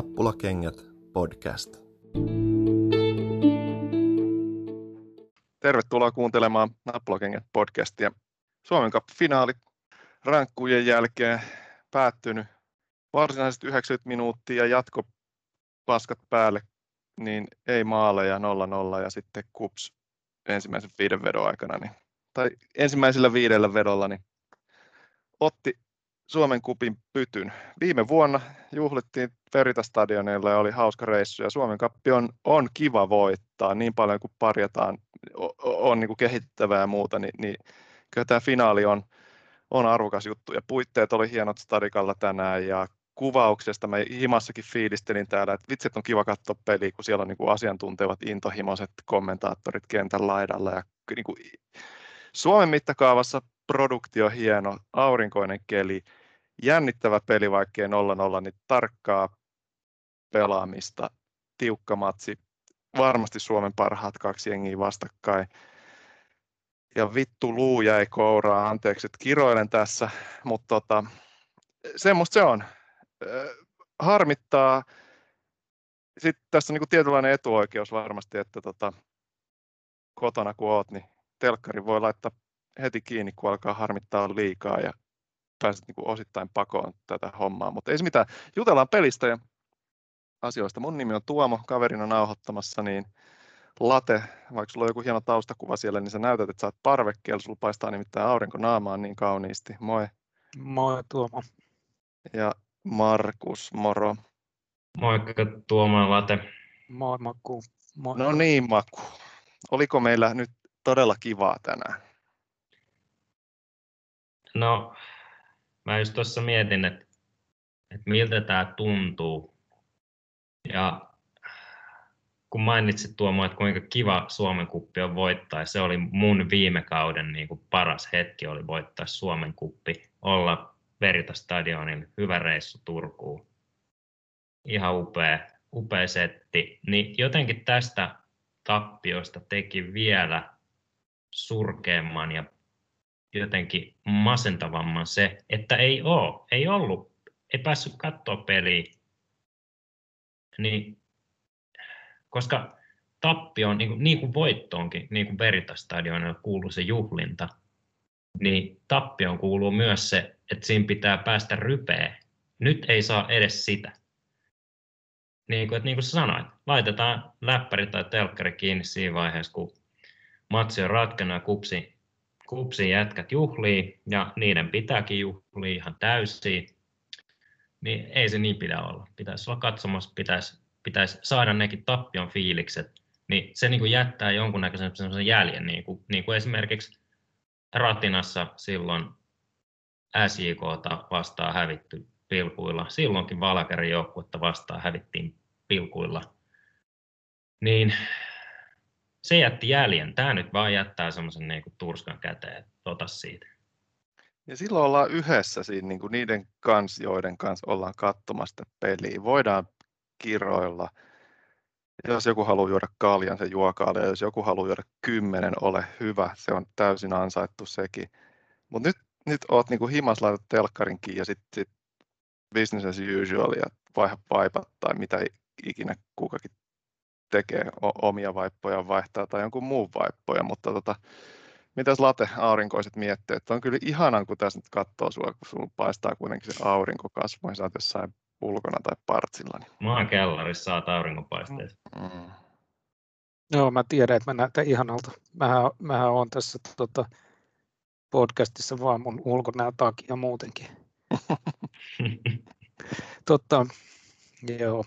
Nappulakengät podcast. Tervetuloa kuuntelemaan Nappulakengät podcastia. Suomen Cup-finaali rankkujen jälkeen päättynyt varsinaisesti 90 minuuttia ja jatko paskat päälle, niin ei maaleja 0-0 ja sitten kups ensimmäisen viiden vedon aikana, niin, tai ensimmäisellä viidellä vedolla, niin otti Suomen kupin pytyn. Viime vuonna juhlittiin Verita-stadionilla ja oli hauska reissu ja Suomen kappi on, on kiva voittaa. Niin paljon kuin parjataan, on, on niin kuin kehittävää ja muuta, niin, niin kyllä tämä finaali on, on arvokas juttu. Ja puitteet oli hienot stadikalla tänään ja kuvauksesta mä himassakin fiilistelin täällä, että vitsi, on kiva katsoa peliä, kun siellä on niin kuin asiantuntevat intohimoiset kommentaattorit kentän laidalla. Ja niin kuin Suomen mittakaavassa produktio hieno, aurinkoinen keli, jännittävä peli, vaikkei 0-0, niin tarkkaa pelaamista, tiukka matsi, varmasti Suomen parhaat kaksi jengiä vastakkain. Ja vittu luu jäi kouraa, anteeksi, että kiroilen tässä, mutta tota, semmoista se on. Harmittaa. Sitten tässä on niin tietynlainen etuoikeus varmasti, että tota, kotona kun oot, niin telkkari voi laittaa heti kiinni, kun alkaa harmittaa liikaa ja pääset niin osittain pakoon tätä hommaa. Mutta ei se mitään. Jutellaan pelistä ja asioista. Mun nimi on Tuomo, kaverina nauhoittamassa, niin late, vaikka sulla on joku hieno taustakuva siellä, niin sä näytät, että sä oot parvekkeella, sulla paistaa nimittäin aurinko naamaan niin kauniisti. Moi. Moi Tuomo. Ja Markus, moro. Moikka Tuomo Late. Moi Maku. Moi. No niin Maku. Oliko meillä nyt todella kivaa tänään? No, mä just tuossa mietin, että, että miltä tämä tuntuu. Ja kun mainitsit Tuomo, että kuinka kiva Suomen kuppi on voittaa, se oli mun viime kauden niin kuin paras hetki oli voittaa Suomen kuppi, olla Verita stadionin, hyvä reissu Turkuun. Ihan upea, upea setti. Niin jotenkin tästä tappiosta teki vielä surkeamman ja jotenkin masentavamman se, että ei ole, ei ollut, ei päässyt katsoa peliä. Niin, koska tappio on, niin kuin, niin kuin voittoonkin, niin kuin Veritastadionilla kuuluu se juhlinta, niin tappioon kuuluu myös se, että siinä pitää päästä rypeä. Nyt ei saa edes sitä. Niin kuin, että niin kuin sanoit, laitetaan läppäri tai telkkari kiinni siinä vaiheessa, kun matsi on ratkennut ja kupsi kupsin jätkät juhlii ja niiden pitääkin juhlia ihan täysin, niin ei se niin pidä olla. Pitäisi olla katsomassa, pitäisi, pitäisi saada nekin tappion fiilikset, niin se niin kuin jättää jonkunnäköisen sellaisen jäljen, niin kuin, niin kuin esimerkiksi Ratinassa silloin SJK vastaan hävitty pilkuilla. Silloinkin Valkerin joukkuetta vastaan hävittiin pilkuilla. Niin se jätti jäljen. Tämä nyt vaan jättää semmoisen niin turskan käteen, että ota siitä. Ja silloin ollaan yhdessä siinä, niin kuin niiden kanssa, joiden kanssa ollaan katsomasta peliä. Voidaan kiroilla. Jos joku haluaa juoda kaljan, se juo kaljan. Jos joku haluaa juoda kymmenen, ole hyvä. Se on täysin ansaittu sekin. Mutta nyt, nyt oot niin kuin himas laitat telkkarinkin ja sitten sit business as usual ja vaiha vaipat tai mitä ikinä kukakin tekee omia vaippoja vaihtaa tai jonkun muun vaippoja, mutta tota, mitäs late aurinkoiset miettii, että on kyllä ihanan, kun tässä nyt katsoo sua, kun sulla paistaa kuitenkin se aurinko kasvoin, sä oot jossain ulkona tai partsilla. Niin... Mä oon kellarissa, saat aurinkopaisteet. Mm. Joo, mä tiedän, että mä näytän ihanalta. Mähän, mähän on tässä tota, podcastissa vaan mun ulkonäön ja muutenkin. Totta, joo.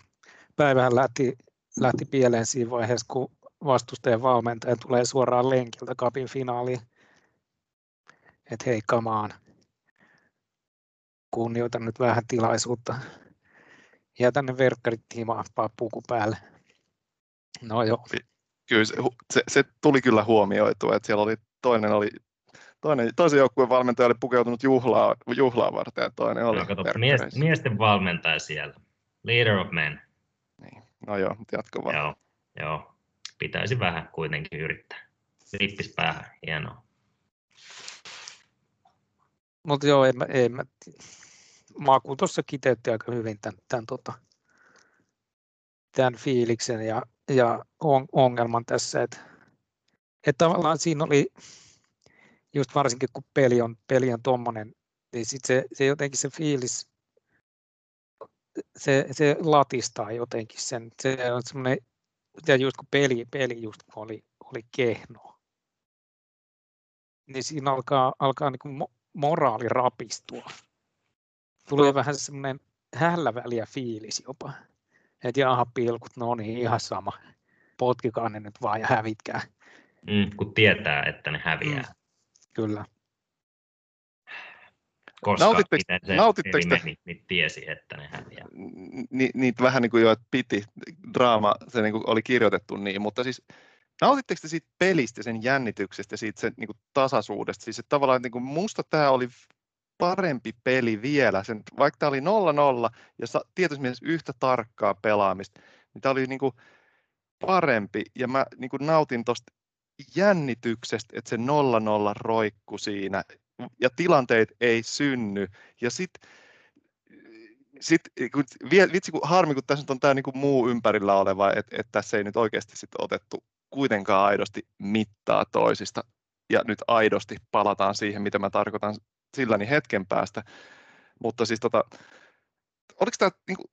Päivähän lähti lähti pieleen siinä vaiheessa, kun vastustajan valmentaja tulee suoraan lenkiltä kapin finaaliin. Että hei, kamaan. Kunnioitan nyt vähän tilaisuutta. Jätän ne verkkarit himaan puku päälle. No joo. Kyllä se, se, se, tuli kyllä huomioitua, että siellä oli toinen oli toinen, toisen joukkueen valmentaja oli pukeutunut juhlaa, juhlaa varten ja toinen oli no, kato, mies, miesten valmentaja siellä. Leader of men. No joo, mutta jatko vaan. Joo, joo. Pitäisi vähän kuitenkin yrittää. Lippis päähän, hienoa. Mutta joo, en, en, Maku tuossa kiteytti aika hyvin tämän, tämän tota, tämän fiiliksen ja, ja on, ongelman tässä, että, että tavallaan siinä oli, just varsinkin kun peli on, peli on tuommoinen, niin sit se, se jotenkin se fiilis, se, se latistaa jotenkin sen, se on semmoinen, ja just kun peli, peli just kun oli, oli kehno, niin siinä alkaa, alkaa niin kuin moraali rapistua. Tulee vähän semmoinen hälläväliä fiilis jopa. Että jaha pilkut, no niin ihan sama. Potkikaa ne nyt vaan ja hävitkää. Mm, kun tietää, että ne häviää. Mm, kyllä. Koska nautitteko, miten se nautitteko te, meni, niin tiesi, että ne häviää. Ni, niitä vähän niin kuin jo, että piti, draama, se niin kuin oli kirjoitettu niin, mutta siis nautitteko te siitä pelistä, sen jännityksestä, siitä sen niin kuin tasaisuudesta? Siis että tavallaan niin kuin musta tämä oli parempi peli vielä, sen, vaikka tämä oli 0-0 ja tietysti mielessä yhtä tarkkaa pelaamista, niin tämä oli niin kuin parempi ja mä niin kuin nautin tuosta jännityksestä, että se 0-0 roikku siinä ja tilanteet ei synny ja sitten sit, kun, vitsi kun harmi, kun tässä on tämä niin muu ympärillä oleva, että, että tässä ei nyt oikeasti sit otettu kuitenkaan aidosti mittaa toisista. Ja nyt aidosti palataan siihen, mitä mä tarkoitan silläni hetken päästä. Mutta siis tota, oliko tämä, niin kuin,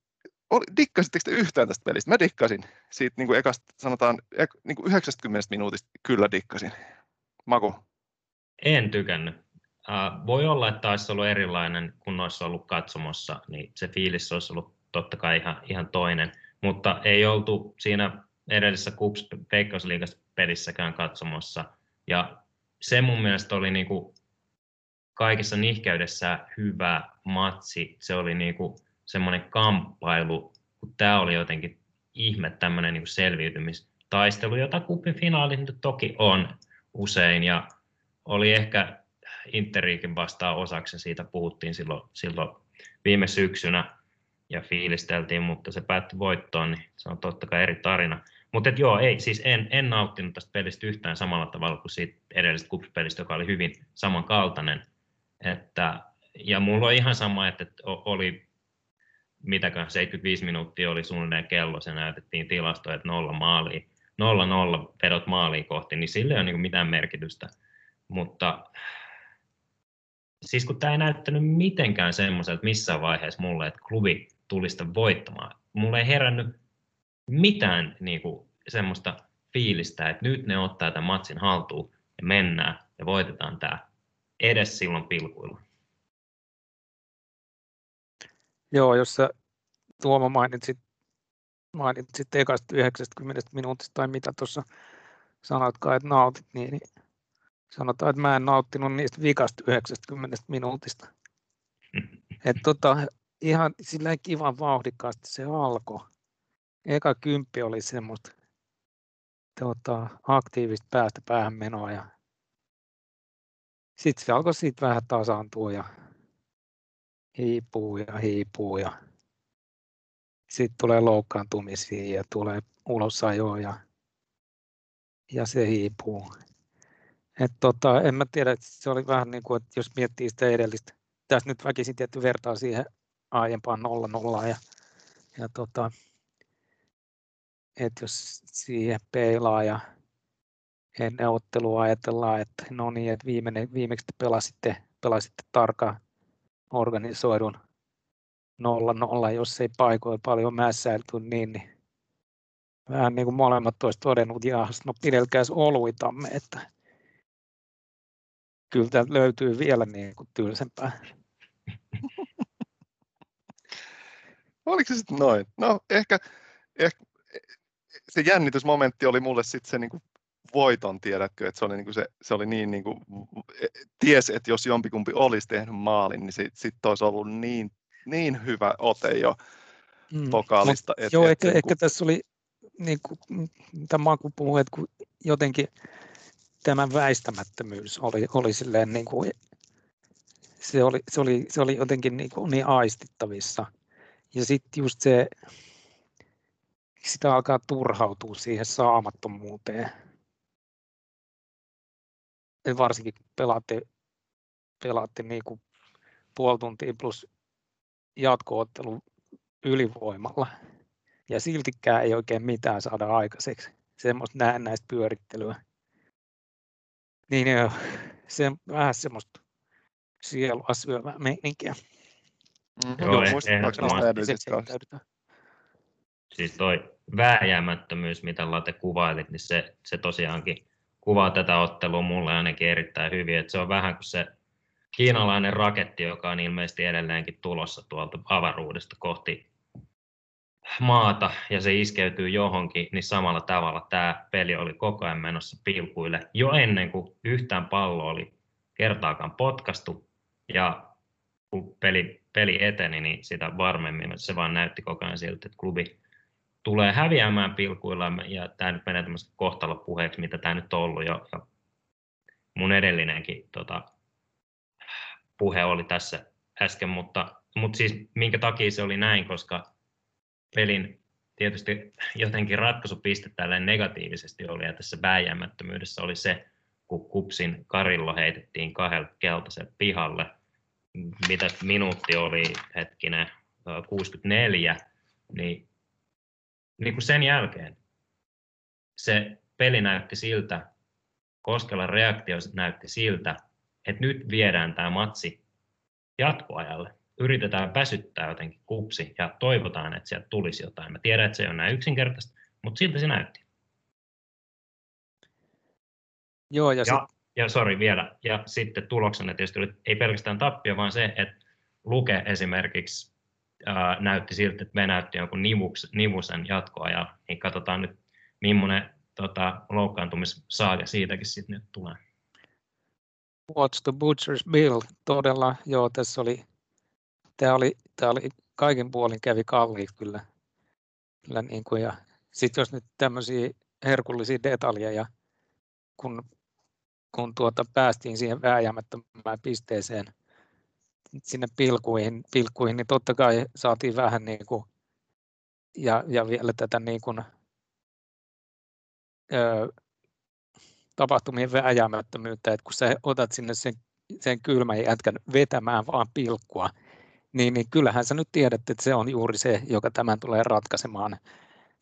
oli, dikkasitteko te yhtään tästä pelistä? Mä dikkasin siitä niin kuin ekasta, sanotaan niin kuin 90 minuutista kyllä dikkasin. Maku? En tykännyt. Voi olla, että olisi ollut erilainen, kun olisi ollut katsomossa, niin se fiilis olisi ollut totta kai ihan, ihan toinen, mutta ei oltu siinä edellisessä Kups Veikkausliigassa pelissäkään katsomossa. Ja se mun mielestä oli niin kuin kaikessa nihkeydessä hyvä matsi. Se oli niin kuin semmoinen kamppailu, kun tämä oli jotenkin ihme tämmöinen niin selviytymistaistelu, jota kupin finaalit nyt toki on usein. Ja oli ehkä Interiikin vastaan osaksi, siitä puhuttiin silloin, silloin viime syksynä ja fiilisteltiin, mutta se päättyi voittoon, niin se on totta kai eri tarina. Mutta joo, ei, siis en, en nauttinut tästä pelistä yhtään samalla tavalla kuin siitä edellisestä kupspelistä, joka oli hyvin samankaltainen. Että, ja mulla on ihan sama, että oli mitäkään 75 minuuttia oli suunnilleen kello, se näytettiin tilastoja, että nolla maaliin, nolla nolla vedot maaliin kohti, niin sille ei ole niin mitään merkitystä. Mutta siis kun tämä ei näyttänyt mitenkään semmoiselta missään vaiheessa mulle, että klubi tulisi voittamaan. Mulle ei herännyt mitään niin kuin, semmoista fiilistä, että nyt ne ottaa tämän matsin haltuun ja mennään ja voitetaan tämä edes silloin pilkuilla. Joo, jos sä Tuomo mainitsit, mainitsit ekasta 90 minuutista tai mitä tuossa sanoitkaan, että nautit, niin, niin sanotaan, että mä en nauttinut niistä vikasta 90 minuutista. Et tota, ihan sillä kivan vauhdikkaasti se alkoi eka kymppi oli semmoista tota, aktiivista päästä päähän menoa ja sitten se alkoi siitä vähän tasaantua ja hiipuu ja hiipuu ja sitten tulee loukkaantumisia ja tulee ulosajoa ja, ja se hiipuu. Et tota, en mä tiedä, että se oli vähän niin kuin, että jos miettii sitä edellistä, tässä nyt väkisin tietty vertaa siihen aiempaan 0-0 ja, ja tota, että jos siihen peilaa ja ennen ottelua ajatellaan, että no niin, että viimeinen, viimeksi te pelasitte, pelasitte tarkan organisoidun 0-0, jos ei paikoilla paljon mässäilty, niin, niin vähän niin kuin molemmat olisi todennut, ja no pidelkääs oluitamme, että kyllä täältä löytyy vielä niin kuin tylsempää. Oliko se sitten noin? No ehkä, ehkä se jännitysmomentti oli mulle sitten se niin kuin voiton, tiedätkö, että se oli, niin kuin se, se oli niin, niin kuin, ties, että jos jompikumpi olisi tehnyt maalin, niin sitten sit olisi ollut niin, niin hyvä ote jo mm. pokaalista. Et, joo, et, ehkä, ehkä tässä oli, niin kuin, mitä Maku puhui, että kun jotenkin tämä väistämättömyys oli, oli silleen niin kuin, se oli, se oli, se oli jotenkin niin, kuin niin aistittavissa. Ja sitten just se, sitä alkaa turhautua siihen saamattomuuteen. Ja varsinkin kun pelaatte, pelaatte niin kuin puoli tuntia plus jatkoottelu ylivoimalla, ja siltikään ei oikein mitään saada aikaiseksi. Semmoista näennäistä pyörittelyä. Niin joo, se on vähän semmoista sielua syövää meininkiä. Mm, Joo, joo? Heittäydytään. Siis toi vääjäämättömyys, mitä Late kuvailit, niin se, se tosiaankin kuvaa tätä ottelua mulle ainakin erittäin hyvin. Että se on vähän kuin se kiinalainen raketti, joka on ilmeisesti edelleenkin tulossa tuolta avaruudesta kohti maata ja se iskeytyy johonkin, niin samalla tavalla tämä peli oli koko ajan menossa pilkuille jo ennen kuin yhtään pallo oli kertaakaan potkastu ja kun peli, peli eteni, niin sitä varmemmin se vaan näytti koko ajan siltä, että klubi tulee häviämään pilkuilla ja tämä nyt menee tämmöistä kohtalopuheeksi, mitä tämä nyt on ollut jo. Ja mun edellinenkin tota, puhe oli tässä äsken, mutta, mutta siis minkä takia se oli näin, koska pelin tietysti jotenkin ratkaisupiste tälleen negatiivisesti oli ja tässä vääjäämättömyydessä oli se, kun Kupsin Karillo heitettiin kahdella keltaisen pihalle, mitä minuutti oli hetkinen 64, niin, niin kuin sen jälkeen se peli näytti siltä, Koskelan reaktio näytti siltä, että nyt viedään tämä matsi jatkoajalle. Yritetään väsyttää jotenkin kupsi ja toivotaan, että sieltä tulisi jotain. Mä tiedän, että se ei ole näin yksinkertaista, mutta siltä se näytti. Joo, ja, Ja, sit, ja sori vielä, ja sitten tuloksena tietysti oli, ei pelkästään tappio, vaan se, että Luke esimerkiksi ää, näytti siltä, että venäytti jonkun nivuks, nivusen jatkoajan, niin katsotaan nyt, millainen tota, loukkaantumissaaga siitäkin sitten nyt tulee. What's the Butcher's Bill? Todella, joo, tässä oli, tämä oli, tämä oli kaikin puolin kävi kalliiksi kyllä. kyllä niin kuin, ja sitten jos nyt tämmöisiä herkullisia detaljeja, kun, kun tuota päästiin siihen vääjäämättömään pisteeseen, sinne pilkuihin, pilkuihin, niin totta kai saatiin vähän niin kuin, ja, ja vielä tätä niin kuin, ö, tapahtumien vääjäämättömyyttä, että kun sä otat sinne sen, sen kylmän jätkän vetämään vaan pilkkua, niin, niin kyllähän sä nyt tiedät, että se on juuri se, joka tämän tulee ratkaisemaan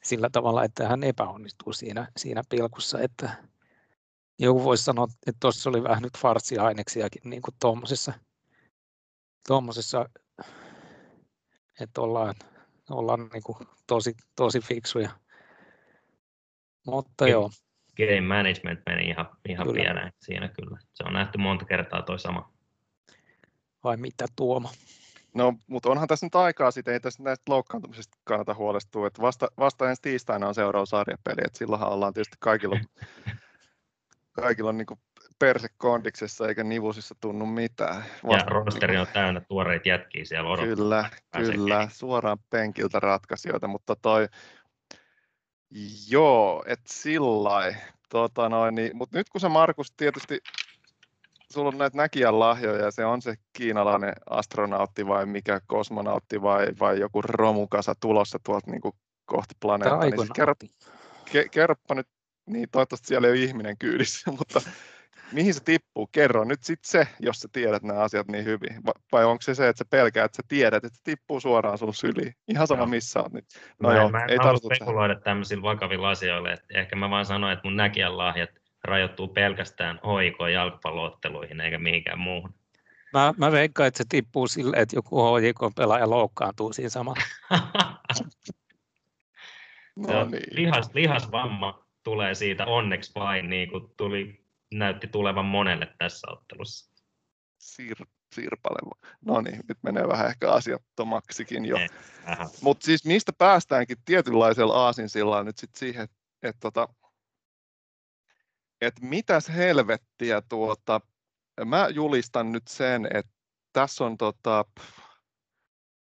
sillä tavalla, että hän epäonnistuu siinä, siinä pilkussa. Että joku voisi sanoa, että tuossa oli vähän nyt farssiaineksiakin niin kuin tuommoisessa, tuommoisessa, että ollaan, ollaan niin kuin tosi, tosi fiksuja. Mutta joo, Game management meni ihan, ihan Kyllä. pieleen siinä kyllä. Se on nähty monta kertaa toi sama. vai mitä Tuomo? No, mutta onhan tässä nyt aikaa sitten, ei tässä näistä loukkaantumisista kannata huolestua, että vasta, vasta ensi tiistaina on seuraava sarjapeli, että silloinhan ollaan tietysti kaikilla, kaikilla on niin perse kondiksessa eikä nivusissa tunnu mitään. Ja rosteri on täynnä tuoreita jätkiä siellä odottaa. Kyllä, kyllä, suoraan penkiltä ratkaisijoita, mutta toi, joo, et sillä tota noin, niin, mutta nyt kun se Markus tietysti, sulla on näitä näkijän lahjoja ja se on se kiinalainen astronautti vai mikä kosmonautti vai, vai joku romukasa tulossa tuolta niin kuin kohti planeettaa, niin siis kerro, ke, kerropa nyt, niin toivottavasti siellä ei ole ihminen kyydissä, mutta mihin se tippuu? Kerro nyt sitten se, jos sä tiedät nämä asiat niin hyvin. Va- Vai onko se se, että sä pelkäät, että sä tiedät, että se tippuu suoraan sun syliin? Ihan sama, Joo. missä on. Niin. No mä, joo, mä en ei halua tähän. spekuloida tämmöisillä vakavilla asioilla. Että ehkä mä vaan sanoin, että mun näkijän lahjat rajoittuu pelkästään hoiko jalkapallootteluihin eikä mihinkään muuhun. Mä, mä veikkaan, että se tippuu silleen, että joku HJK-pelaaja loukkaantuu siinä samalla. No niin. lihas, lihasvamma tulee siitä onneksi vain, niin kuin tuli, näytti tulevan monelle tässä ottelussa. Sir, sirpale. No niin, nyt menee vähän ehkä asiattomaksikin jo. Mutta siis mistä päästäänkin tietynlaisella aasinsillaan nyt sit siihen, että et tota, et mitäs helvettiä tuota, mä julistan nyt sen, että tässä on tota,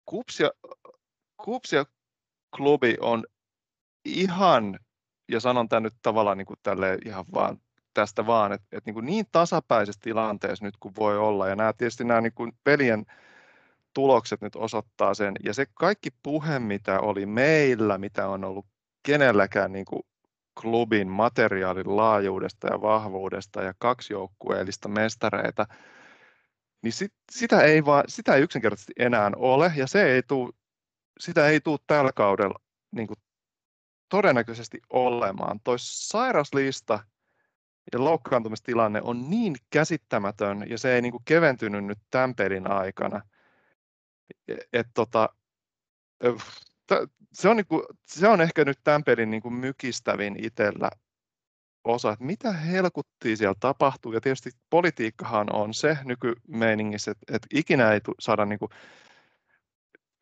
Kups ja, Kups ja klubi on ihan, ja sanon tämän nyt tavallaan niin kuin ihan vaan tästä vaan, että, että niin, kuin niin tasapäisessä tilanteessa nyt kuin voi olla, ja nämä tietysti nämä niin kuin pelien tulokset nyt osoittaa sen, ja se kaikki puhe, mitä oli meillä, mitä on ollut kenelläkään niin kuin klubin materiaalin laajuudesta ja vahvuudesta ja kaksijoukkueellista mestareita, niin sit, sitä, ei vaan, sitä ei yksinkertaisesti enää ole, ja se ei tuu, sitä ei tule tällä kaudella niin kuin todennäköisesti olemaan. Toi sairaslista ja loukkaantumistilanne on niin käsittämätön ja se ei niin kuin keventynyt nyt tämän pelin aikana. E, et tota, se, on niin kuin, se on ehkä nyt tämän pelin niin kuin mykistävin itsellä osa, että mitä helkuttia siellä tapahtuu. Ja tietysti politiikkahan on se nykymeiningissä, että, että ikinä ei saada niin kuin,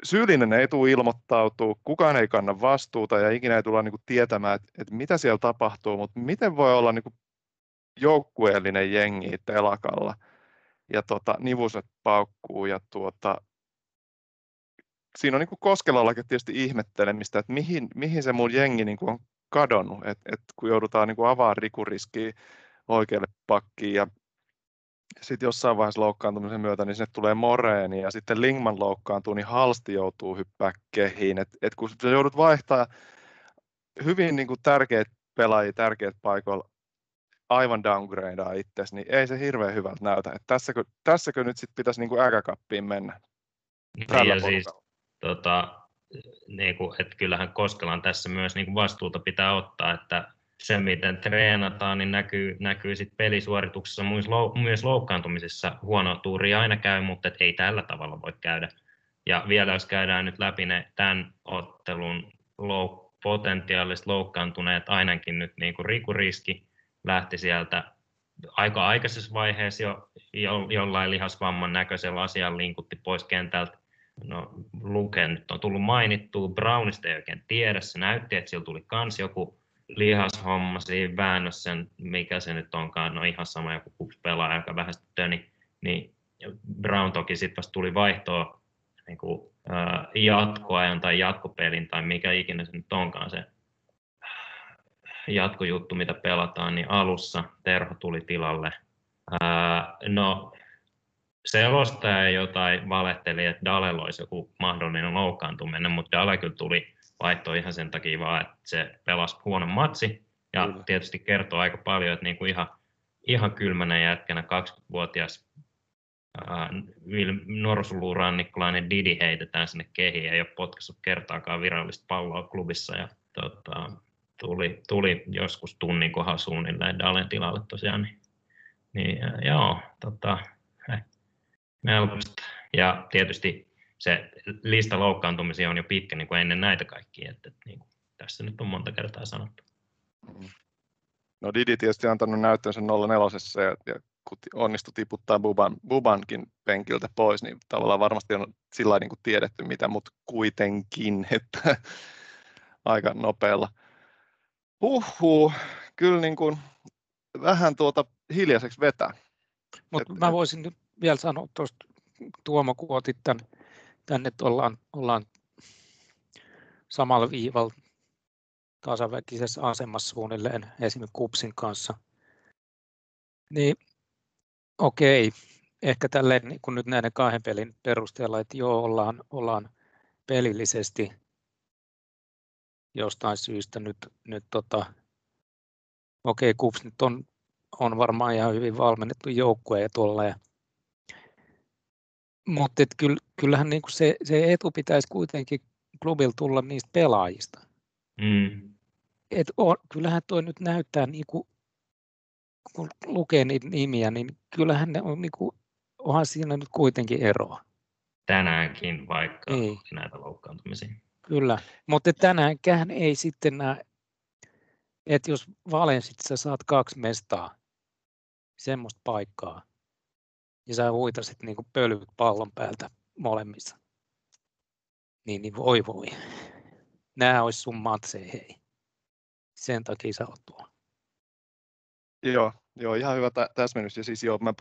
syyllinen ei tule ilmoittautua, kukaan ei kanna vastuuta ja ikinä ei tulla niin kuin, tietämään, että, että mitä siellä tapahtuu, mutta miten voi olla niin kuin, joukkueellinen jengi telakalla ja tota, nivuset paukkuu ja tuota, siinä on niin kuin Koskelallakin tietysti ihmettelemistä, että mihin, mihin se mun jengi niin kuin on kadonnut, että et kun joudutaan niin kuin avaamaan rikuriskiä oikealle pakkiin ja sitten jossain vaiheessa loukkaantumisen myötä, niin sinne tulee Moreeni ja sitten Lingman loukkaantuu, niin Halsti joutuu hyppää kehiin. Et, et kun sä joudut vaihtaa hyvin niin kuin tärkeät pelaajia tärkeät paikoilla aivan downgradea itsesi, niin ei se hirveän hyvältä näytä. Et tässäkö, tässäkö nyt sitten pitäisi niin äkäkappiin mennä? Niin ja siis, tota, niin kuin, että kyllähän Koskelan tässä myös niin kuin vastuuta pitää ottaa, että se, miten treenataan, niin näkyy, näkyy sit pelisuorituksessa, myös, lou, myös loukkaantumisessa. Huono tuuri aina käy, mutta et ei tällä tavalla voi käydä. Ja vielä jos käydään nyt läpi ne tämän ottelun louk- potentiaaliset loukkaantuneet, ainakin nyt niin kuin rikuriski lähti sieltä aika aikaisessa vaiheessa jo, jo jollain lihasvamman näköisellä asialla linkutti pois kentältä. No, Luke nyt on tullut mainittua, Brownista ei oikein tiedä, se näytti, että sillä tuli kans joku lihashomma siinä väännössä, mikä se nyt onkaan, no ihan sama joku pelaaja, joka vähän töni, niin Brown toki sitten vasta tuli vaihtoa niin kuin, äh, jatkoajan tai jatkopelin tai mikä ikinä se nyt onkaan se jatkojuttu, mitä pelataan, niin alussa Terho tuli tilalle. Ää, no, selostaja jotain valehteli, että Dalella olisi joku mahdollinen loukkaantuminen, mutta Dale kyllä tuli vaihto ihan sen takia vaan, että se pelasi huonon matsi. Ja kyllä. tietysti kertoo aika paljon, että niinku ihan, ihan kylmänä jätkänä 20-vuotias norsulurannikkolainen Didi heitetään sinne kehiin, ei ole potkaissut kertaakaan virallista palloa klubissa. Ja, tota, tuli, tuli joskus tunnin kohan suunnilleen Dalen tilalle tosiaan. Niin, niin joo, tota, melkoista. Ja tietysti se lista loukkaantumisia on jo pitkä niin kuin ennen näitä kaikkia, että, että niin kuin, tässä nyt on monta kertaa sanottu. No Didi tietysti on antanut näyttönsä 04 ja, ja kun onnistui tiputtaa Buban, Bubankin penkiltä pois, niin tavallaan varmasti on sillä niin kuin tiedetty mitä, mutta kuitenkin, että aika nopealla. Huhhuh, kyllä niin kuin vähän tuota hiljaiseksi vetää. Mutta mä voisin nyt vielä sanoa tuosta, Tuomo, kun otit tämän tänne, että ollaan, ollaan samalla viivalla tasaväkisessä asemassa suunnilleen esimerkiksi Kupsin kanssa. Niin okei, ehkä tälleen niin kun nyt näiden kahden pelin perusteella, että joo, ollaan, ollaan pelillisesti jostain syystä nyt, nyt tota, okei, Kups nyt on, on varmaan ihan hyvin valmennettu joukkue ja tuolla ja mutta kyllähän niin kuin se, se etu pitäisi kuitenkin klubilla tulla niistä pelaajista. Mm. Et on, kyllähän tuo nyt näyttää, niin kuin, kun lukee niitä nimiä, niin kyllähän ne on, niin kuin, onhan siinä nyt kuitenkin eroa. Tänäänkin, vaikka ei. näitä loukkaantumisia. Kyllä, mutta tänäänkään ei sitten näe, että jos Valensit sä saat kaksi mestaa, semmoista paikkaa, ja sä huitasit niin pölyt pallon päältä molemmissa. Niin, niin voi voi. Nämä olisi sun matseja, hei. Sen takia sä oot tuolla. Joo, joo, ihan hyvä täsmennys. Ja siis joo, mä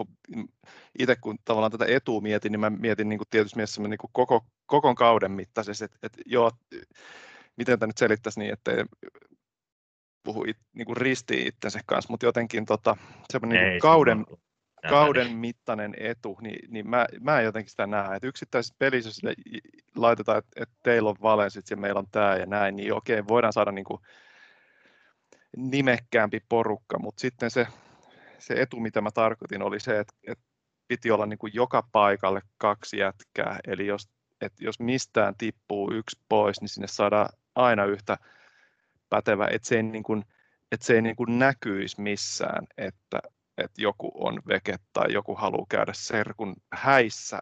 itse kun tavallaan tätä etua mietin, niin mä mietin niin kuin tietysti mielessä niin kuin koko, koko kauden mittaisesti, että, että joo, miten tämä nyt selittäisi niin, että puhu it, niin kuin ristiin itsensä kanssa, mutta jotenkin tota, semmoinen niin kauden, kauden mittainen etu, niin, niin mä, mä en jotenkin sitä näe. Että yksittäisessä pelissä sille laitetaan, että, että teillä on Valensit ja meillä on tämä ja näin, niin okei, voidaan saada niin kuin nimekkäämpi porukka, mutta sitten se, se etu, mitä mä tarkoitin, oli se, että, että piti olla niin kuin joka paikalle kaksi jätkää, eli jos, että jos mistään tippuu yksi pois, niin sinne saadaan aina yhtä pätevä, että se ei, niin kuin, että se ei niin kuin näkyisi missään, että, että joku on veke tai joku haluaa käydä serkun häissä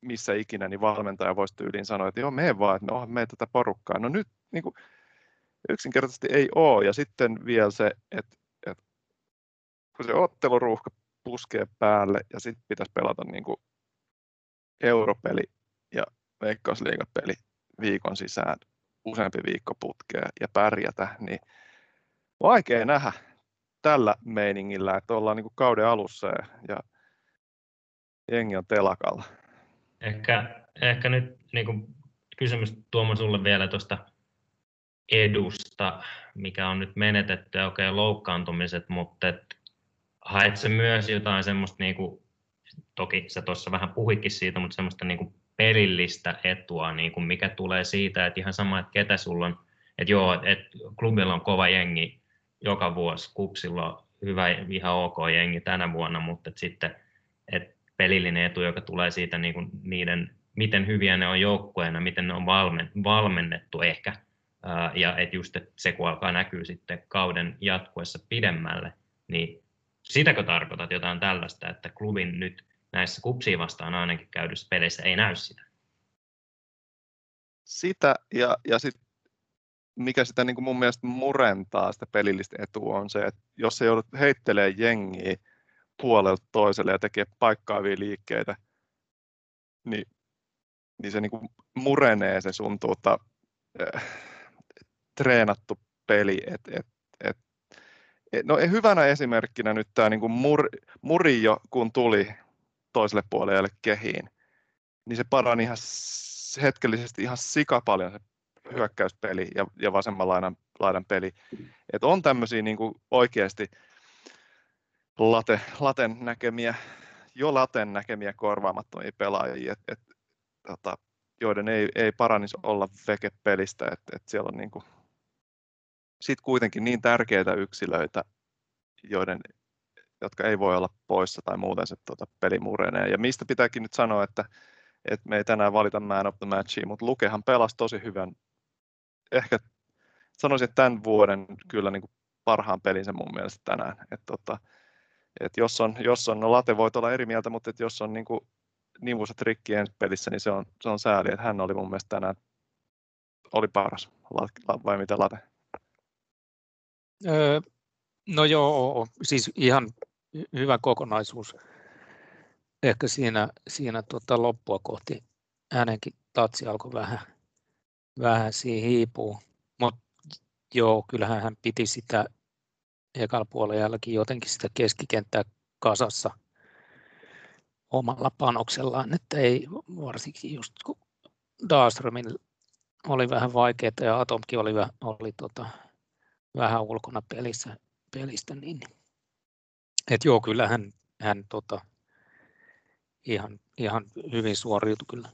missä ikinä, niin valmentaja voisi tyyliin sanoa, että joo, mene vaan, että no, me tätä porukkaa. No nyt niin kuin, yksinkertaisesti ei ole. Ja sitten vielä se, että, että kun se otteluruuhka puskee päälle ja sitten pitäisi pelata niin kuin europeli ja veikkausliigapeli viikon sisään useampi viikko putkea ja pärjätä, niin vaikea nähdä tällä meiningillä, että ollaan niin kuin kauden alussa ja, ja jengi on telakalla. Ehkä, ehkä nyt niin kuin kysymys Tuomo sulle vielä tuosta edusta, mikä on nyt menetetty ja okei okay, loukkaantumiset, mutta et, haet se myös jotain semmoista, niin kuin, toki sä tuossa vähän puhikin siitä, mutta semmoista niin kuin pelillistä etua, niin kuin mikä tulee siitä, että ihan sama, että ketä sulla on, että joo, että klubilla on kova jengi joka vuosi, kupsilla hyvä, ihan ok jengi tänä vuonna, mutta että sitten että pelillinen etu, joka tulee siitä niin kuin niiden, miten hyviä ne on joukkueena, miten ne on valmennettu ehkä, ja että just että se kun alkaa näkyä sitten kauden jatkuessa pidemmälle, niin sitäkö tarkoitat jotain tällaista, että klubin nyt näissä kupsiin vastaan ainakin käydyssä peleissä ei näy sitä? Sitä ja, ja sitten mikä sitä niin kuin mun mielestä murentaa sitä pelillistä etua on se, että jos se joudut heittelemään jengiä puolelta toiselle ja tekee paikkaavia liikkeitä, niin, niin se niin kuin murenee se sun tuota, äh, treenattu peli. Et, et, et, et, no hyvänä esimerkkinä nyt tämä niin mur, Murillo, kun tuli toiselle puolelle kehiin, niin se parani ihan hetkellisesti ihan sika paljon se hyökkäyspeli ja, ja vasemman laidan, laidan peli. Et on tämmöisiä niin oikeasti late, laten näkemiä, jo laten näkemiä korvaamattomia pelaajia, et, et, tota, joiden ei, ei paranisi olla veke pelistä, että et siellä on niin kuin, sit kuitenkin niin tärkeitä yksilöitä, joiden, jotka ei voi olla poissa tai muuten se tota, peli murenee. Ja mistä pitääkin nyt sanoa, että, että me ei tänään valita man of the matchia, mutta Lukehan pelasi tosi hyvän, ehkä sanoisin, että tämän vuoden kyllä niin kuin parhaan pelinsä mun mielestä tänään. että tota, et jos, on, jos on, no Late voit olla eri mieltä, mutta et jos on niin kuin nivuset rikki ensi pelissä, niin se on, se on sääli, että hän oli mun mielestä tänään oli paras, vai mitä Late? Öö, no joo, siis ihan hyvä kokonaisuus. Ehkä siinä, siinä tuota loppua kohti hänenkin tatsi alkoi vähän, vähän siihen hiipuu. Mutta joo, kyllähän hän piti sitä ekalla puolella jotenkin sitä keskikenttää kasassa omalla panoksellaan, että ei varsinkin just kun Dahlströmin oli vähän vaikeaa ja Atomkin oli, oli tota, vähän ulkona pelissä, pelistä, niin et joo, kyllä hän, hän tota, ihan, ihan hyvin suoriutui kyllä.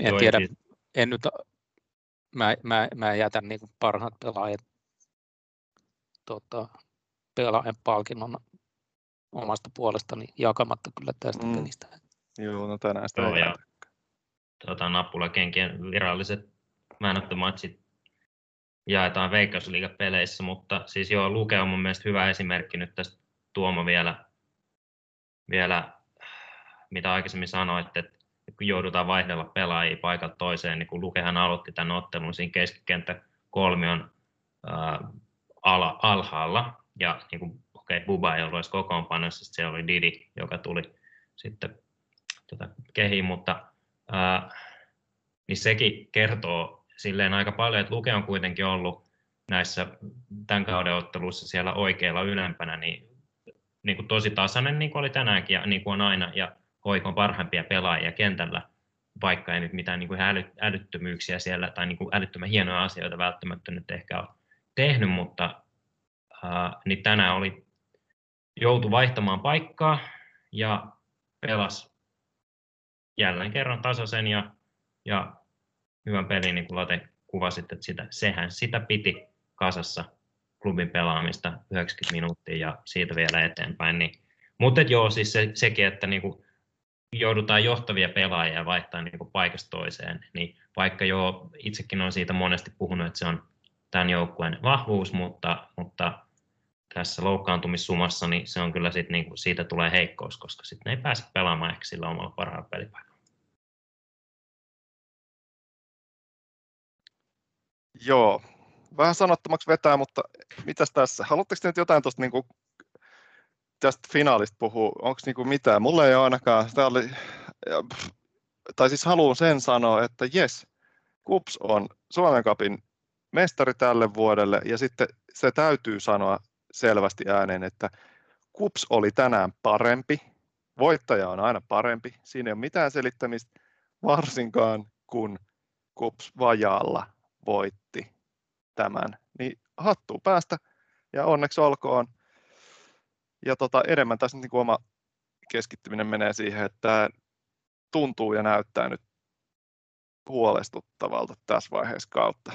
En joo, tiedä, siis... en nyt, mä, mä, mä jätän niin parhaat pelaajat tota, pelaajan palkinnon omasta puolestani jakamatta kyllä tästä mm. pelistä. Joo, no tänään sitä Joo, ja, tota, nappulakenkien viralliset matchit jaetaan Veikkausliiga-peleissä, mutta siis joo, Luke on mun mielestä hyvä esimerkki nyt tästä Tuomo vielä, vielä mitä aikaisemmin sanoit, että kun joudutaan vaihdella pelaajia paikalta toiseen, niin kun Lukehan aloitti tämän ottelun siinä keskikenttä kolmion ää, ala, alhaalla, ja niin kuin, okei, Buba ei ollut edes kokoonpanossa, se oli Didi, joka tuli sitten tota, kehiin, mutta ää, niin sekin kertoo silleen aika paljon, että Luke on kuitenkin ollut näissä tämän kauden otteluissa siellä oikealla ylempänä, niin, niin kuin tosi tasainen, niin kuin oli tänäänkin ja niin kuin on aina, ja hoikon parhaimpia pelaajia kentällä, vaikka ei nyt mitään niin kuin äly, älyttömyyksiä siellä tai niin kuin älyttömän hienoja asioita välttämättä nyt ehkä ole tehnyt, mutta ää, niin tänään oli joutu vaihtamaan paikkaa ja pelas jälleen kerran tasaisen ja, ja hyvän pelin, niin kuin Late kuvasit, että sitä, sehän sitä piti kasassa klubin pelaamista 90 minuuttia ja siitä vielä eteenpäin. Niin, mutta joo, siis se, sekin, että niin kuin joudutaan johtavia pelaajia vaihtaa niin kuin paikasta toiseen, niin vaikka jo itsekin on siitä monesti puhunut, että se on tämän joukkueen vahvuus, mutta, mutta tässä loukkaantumissumassa niin se on kyllä sit niinku, siitä tulee heikkous, koska sitten ei pääse pelaamaan ehkä sillä omalla parhaalla pelipaikalla. Joo, vähän sanottomaksi vetää, mutta mitäs tässä? Haluatteko te nyt jotain tuosta niinku, tästä finaalista puhua? Onko niinku mitään? Mulla ei ole ainakaan. Tämä oli, tai siis haluan sen sanoa, että jes, KUPS on Suomen Cupin mestari tälle vuodelle ja sitten se täytyy sanoa selvästi ääneen, että KUPS oli tänään parempi, voittaja on aina parempi, siinä ei ole mitään selittämistä, varsinkaan kun KUPS vajaalla voitti tämän, niin hattuu päästä ja onneksi olkoon. Ja tota, enemmän tässä niin kuin oma keskittyminen menee siihen, että tuntuu ja näyttää nyt huolestuttavalta tässä vaiheessa kautta.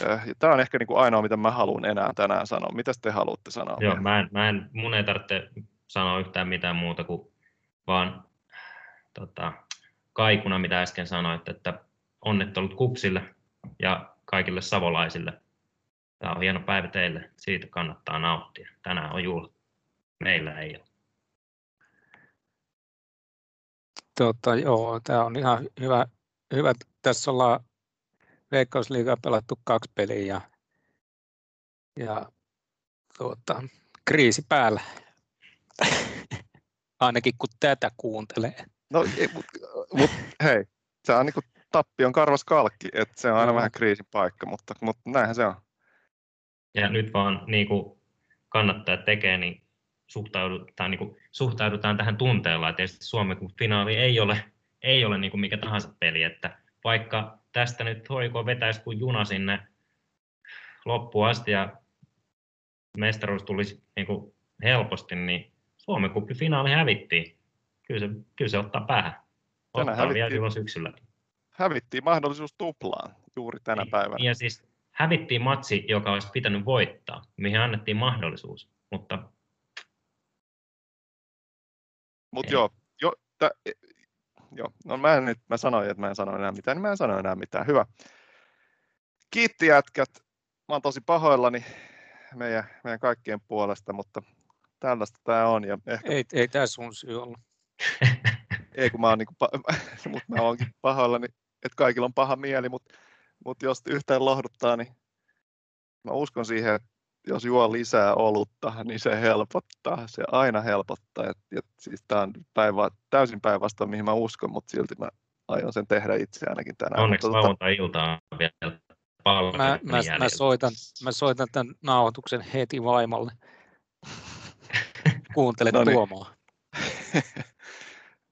Ja, ja tämä on ehkä niin kuin ainoa, mitä mä haluan enää tänään sanoa. Mitä te haluatte sanoa? Joo, mä en, mä en, mun ei tarvitse sanoa yhtään mitään muuta kuin vaan tota, kaikuna, mitä äsken sanoit, että onnittelut kupsille ja kaikille savolaisille. Tämä on hieno päivä teille, siitä kannattaa nauttia. Tänään on juhla. Meillä ei ole. Tota, joo, tämä on ihan hyvä, hyvä. Tässä ollaan Veikkausliigaa pelattu kaksi peliä ja, ja tuota, kriisi päällä. Ainakin kun tätä kuuntelee. No, mutta mut, hei, se on niin tappion karvas kalkki, että se on aina no. vähän kriisin paikka, mutta, mutta näinhän se on. Ja nyt vaan niin kuin kannattajat tekee, niin suhtaudutaan, niin kuin, suhtaudutaan tähän tunteella. Tietysti Suomen finaali ei ole, ei ole niin kuin mikä tahansa peli, että vaikka tästä nyt hoiko vetäisi kuin juna sinne loppuun asti ja mestaruus tulisi niin kuin helposti, niin Suomen kuppi finaali hävittiin. Kyllä se, kyllä se ottaa päähän. Ottaa vielä vielä syksyllä. Hävittiin mahdollisuus tuplaan juuri tänä niin, päivänä. Ja siis hävittiin matsi, joka olisi pitänyt voittaa, mihin annettiin mahdollisuus, mutta mutta joo, jo, tä, e, joo, no mä, en nyt, mä sanoin, että mä en sano enää mitään, niin mä en sano enää mitään. Hyvä. Kiitti jätkät. Mä oon tosi pahoillani meidän, meidän kaikkien puolesta, mutta tällaista tämä on. Ja ehkä... Ei, ei tämä sun syy ollut. ei, kun mä oon, niin kuin, mutta mä oonkin pahoillani, että kaikilla on paha mieli, mutta, mutta jos yhtään lohduttaa, niin mä uskon siihen, että jos juo lisää olutta, niin se helpottaa. Se aina helpottaa. Et, et, siis tämä on päivä, täysin päinvastoin, mihin mä uskon, mutta silti mä aion sen tehdä itse ainakin tänään. Onneksi tota- lauantai-iltaan vielä paljon. Mä, mä, mä, soitan, mä soitan tämän nauhoituksen heti vaimolle. Kuuntele no niin. Tuomaa.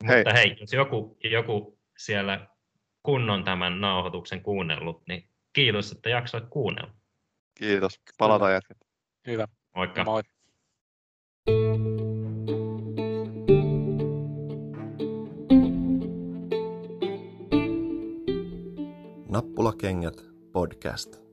hei. Mutta hei, jos joku, joku siellä kunnon tämän nauhoituksen kuunnellut, niin kiitos, että jaksoit kuunnella. Kiitos. Palataan jätkät. Hyvä. Moikka. Moi. Nappulakengät podcast.